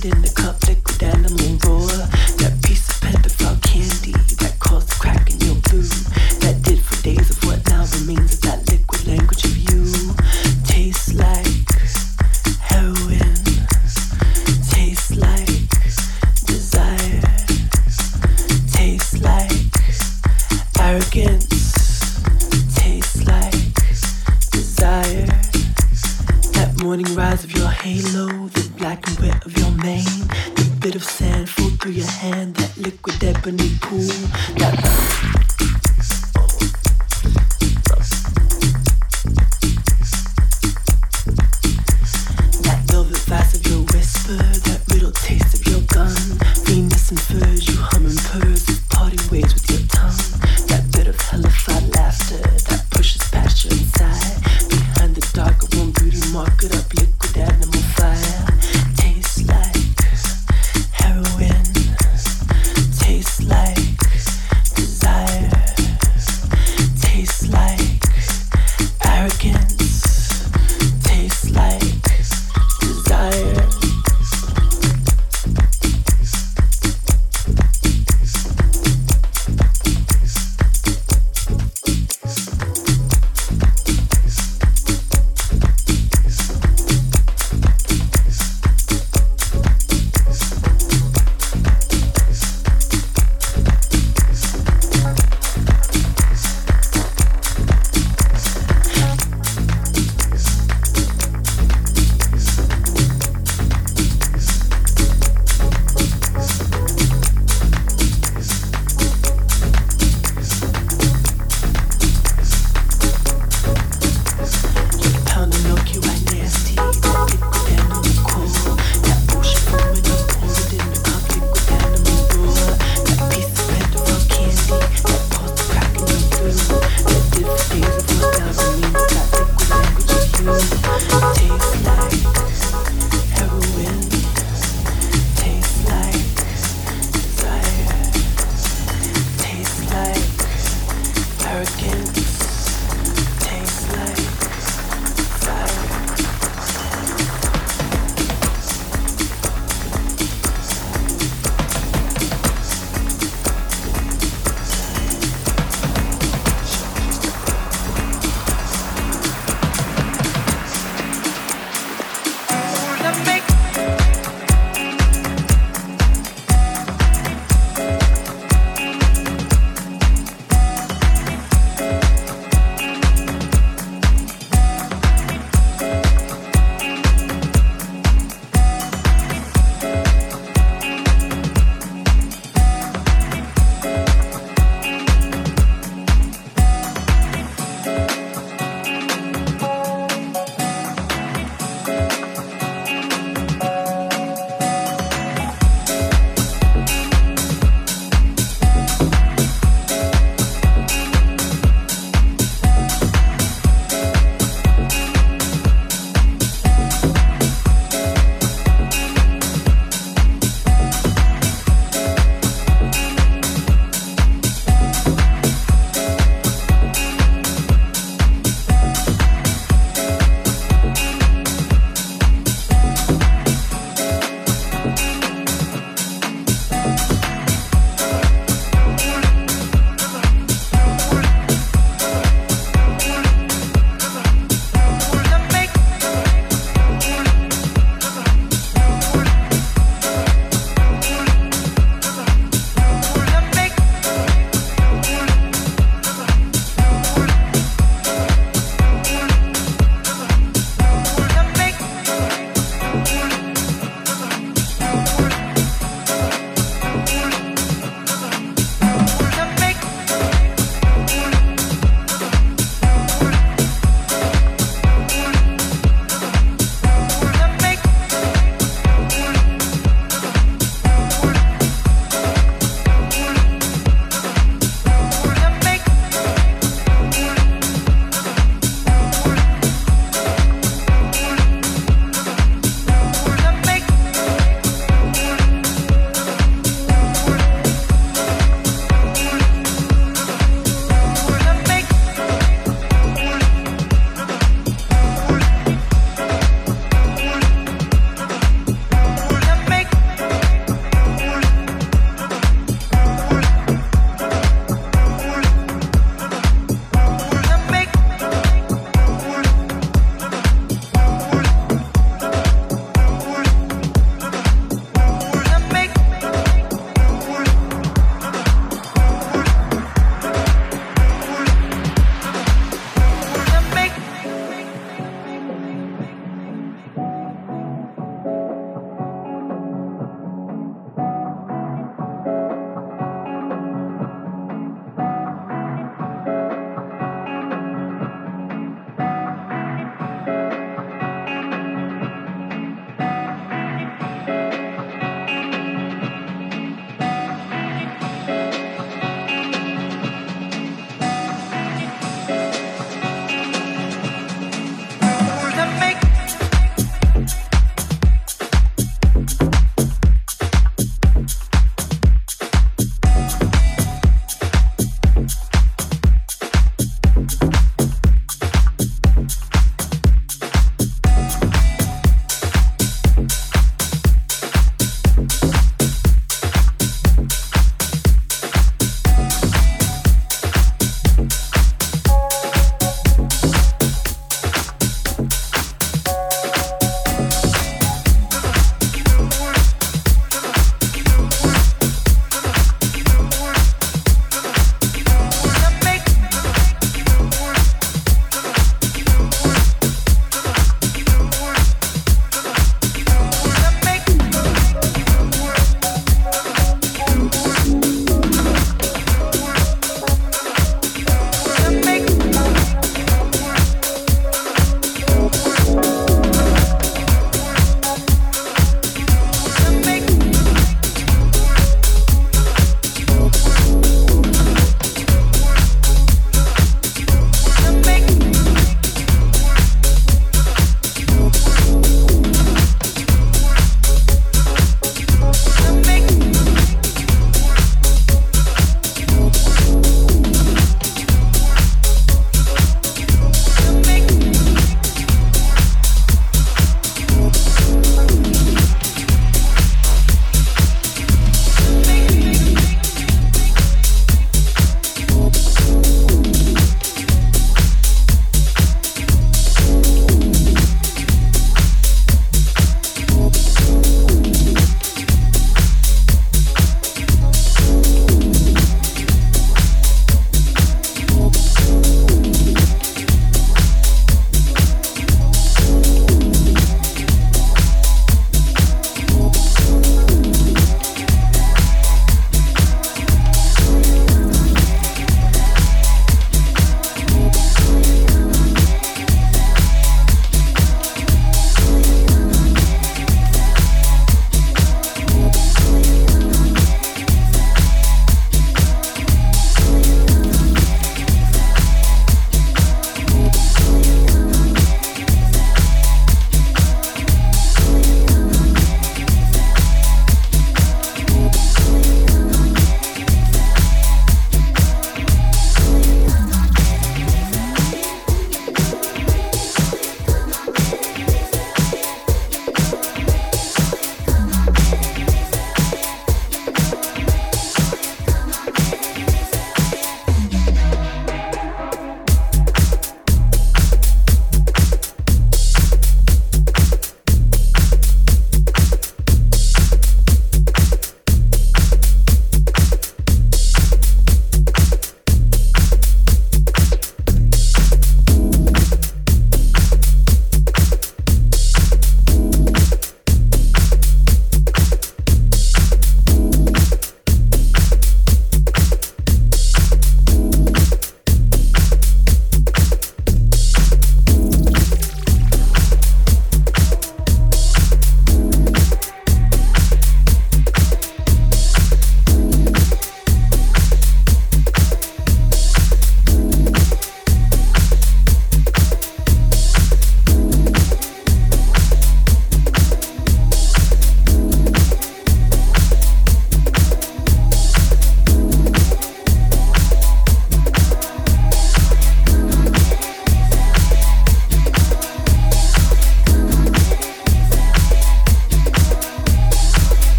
desire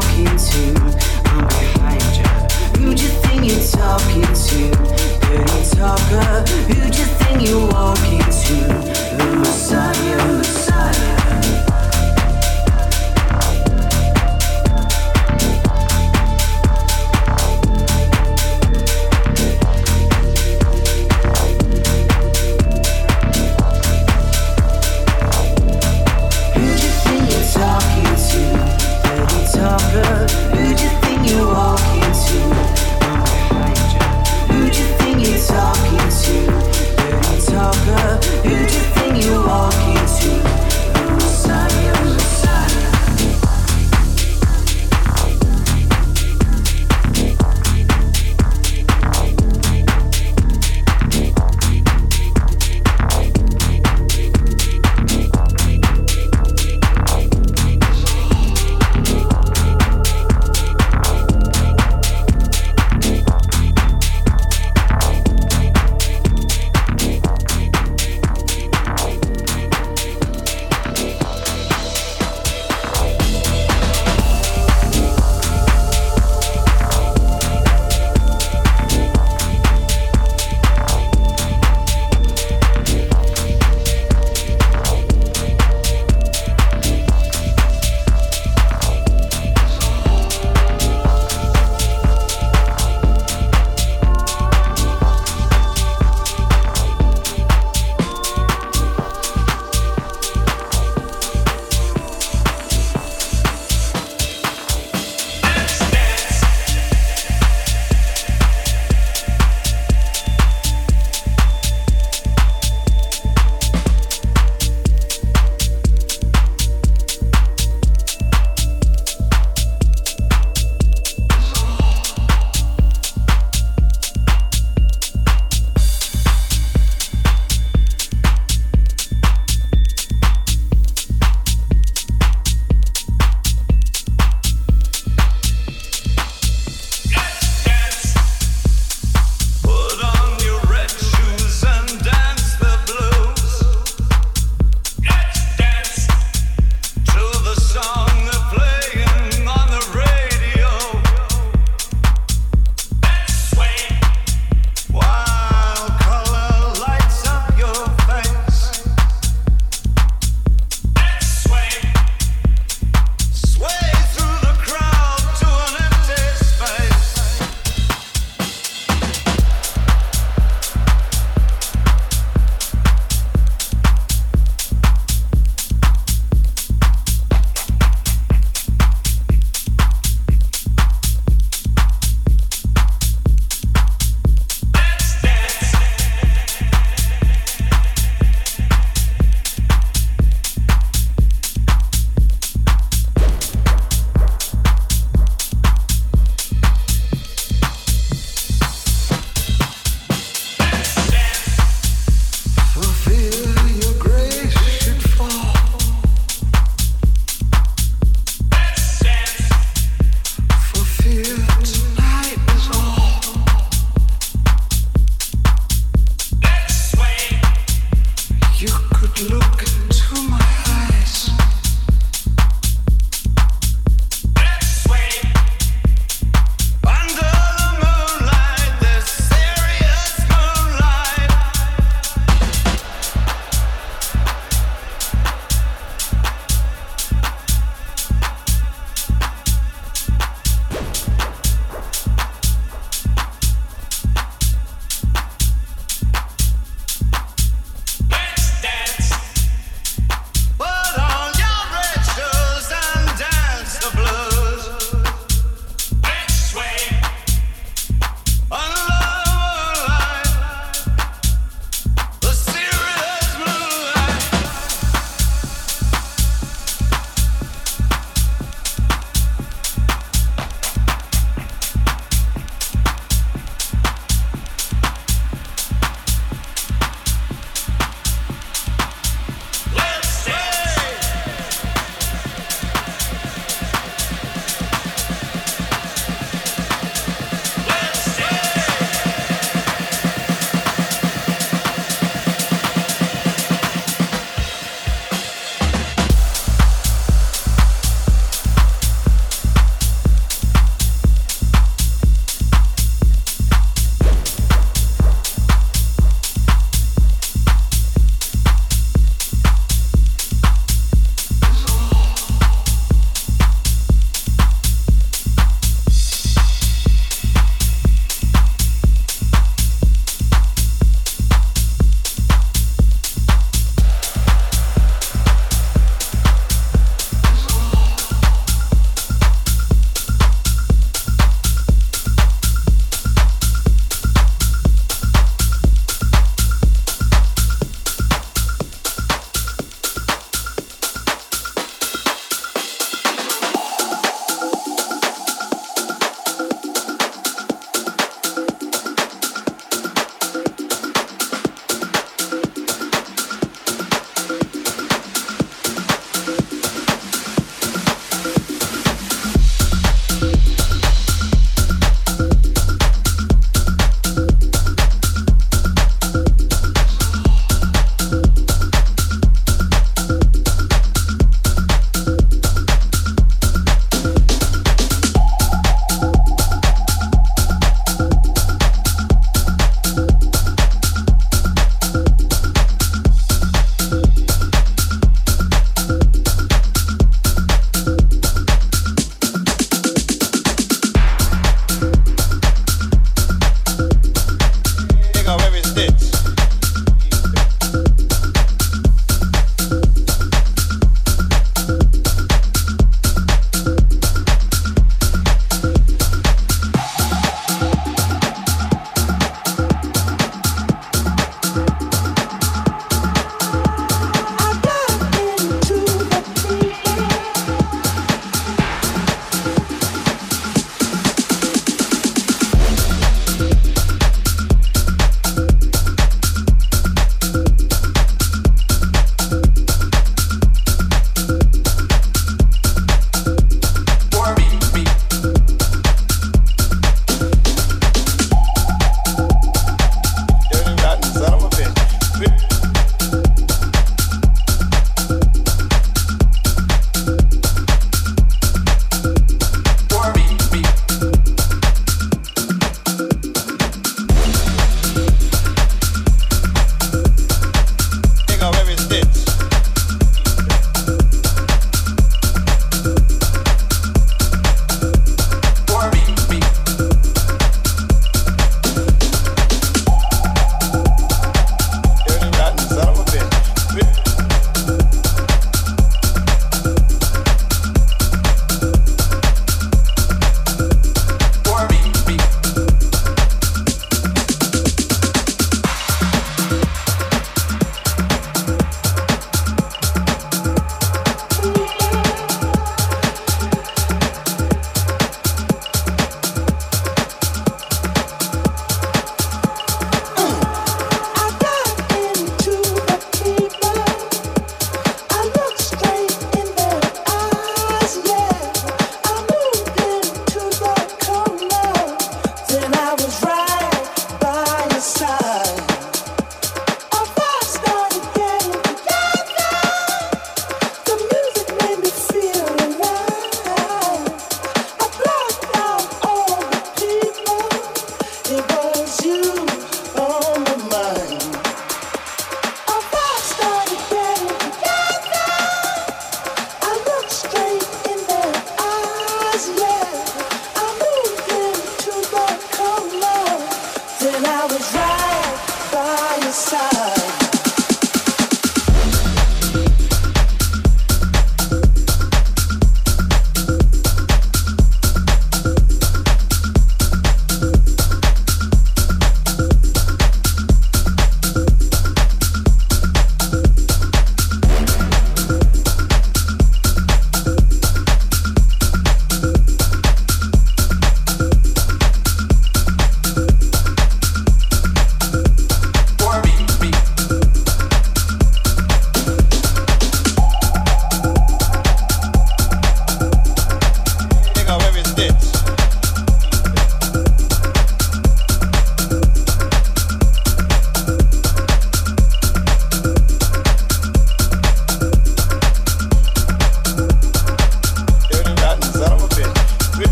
talking to? I'm behind you. Who do you think you're talking to? Dirty talker. Who do you think you're walking to?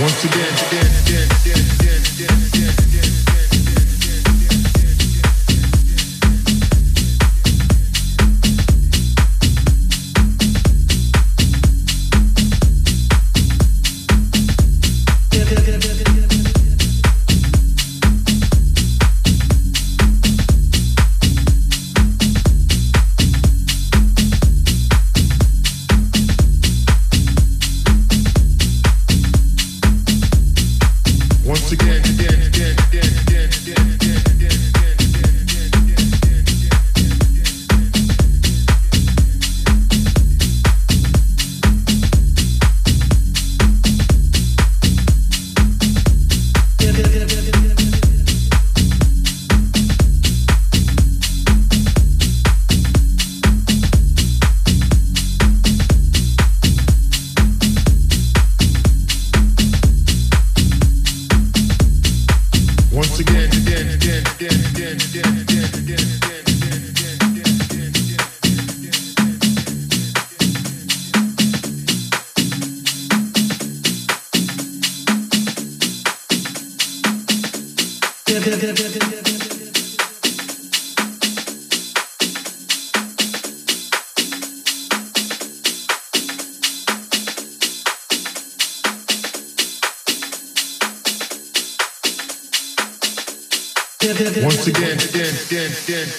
Once again.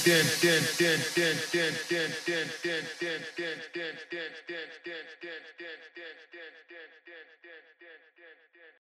din din din din din din din din din din din din din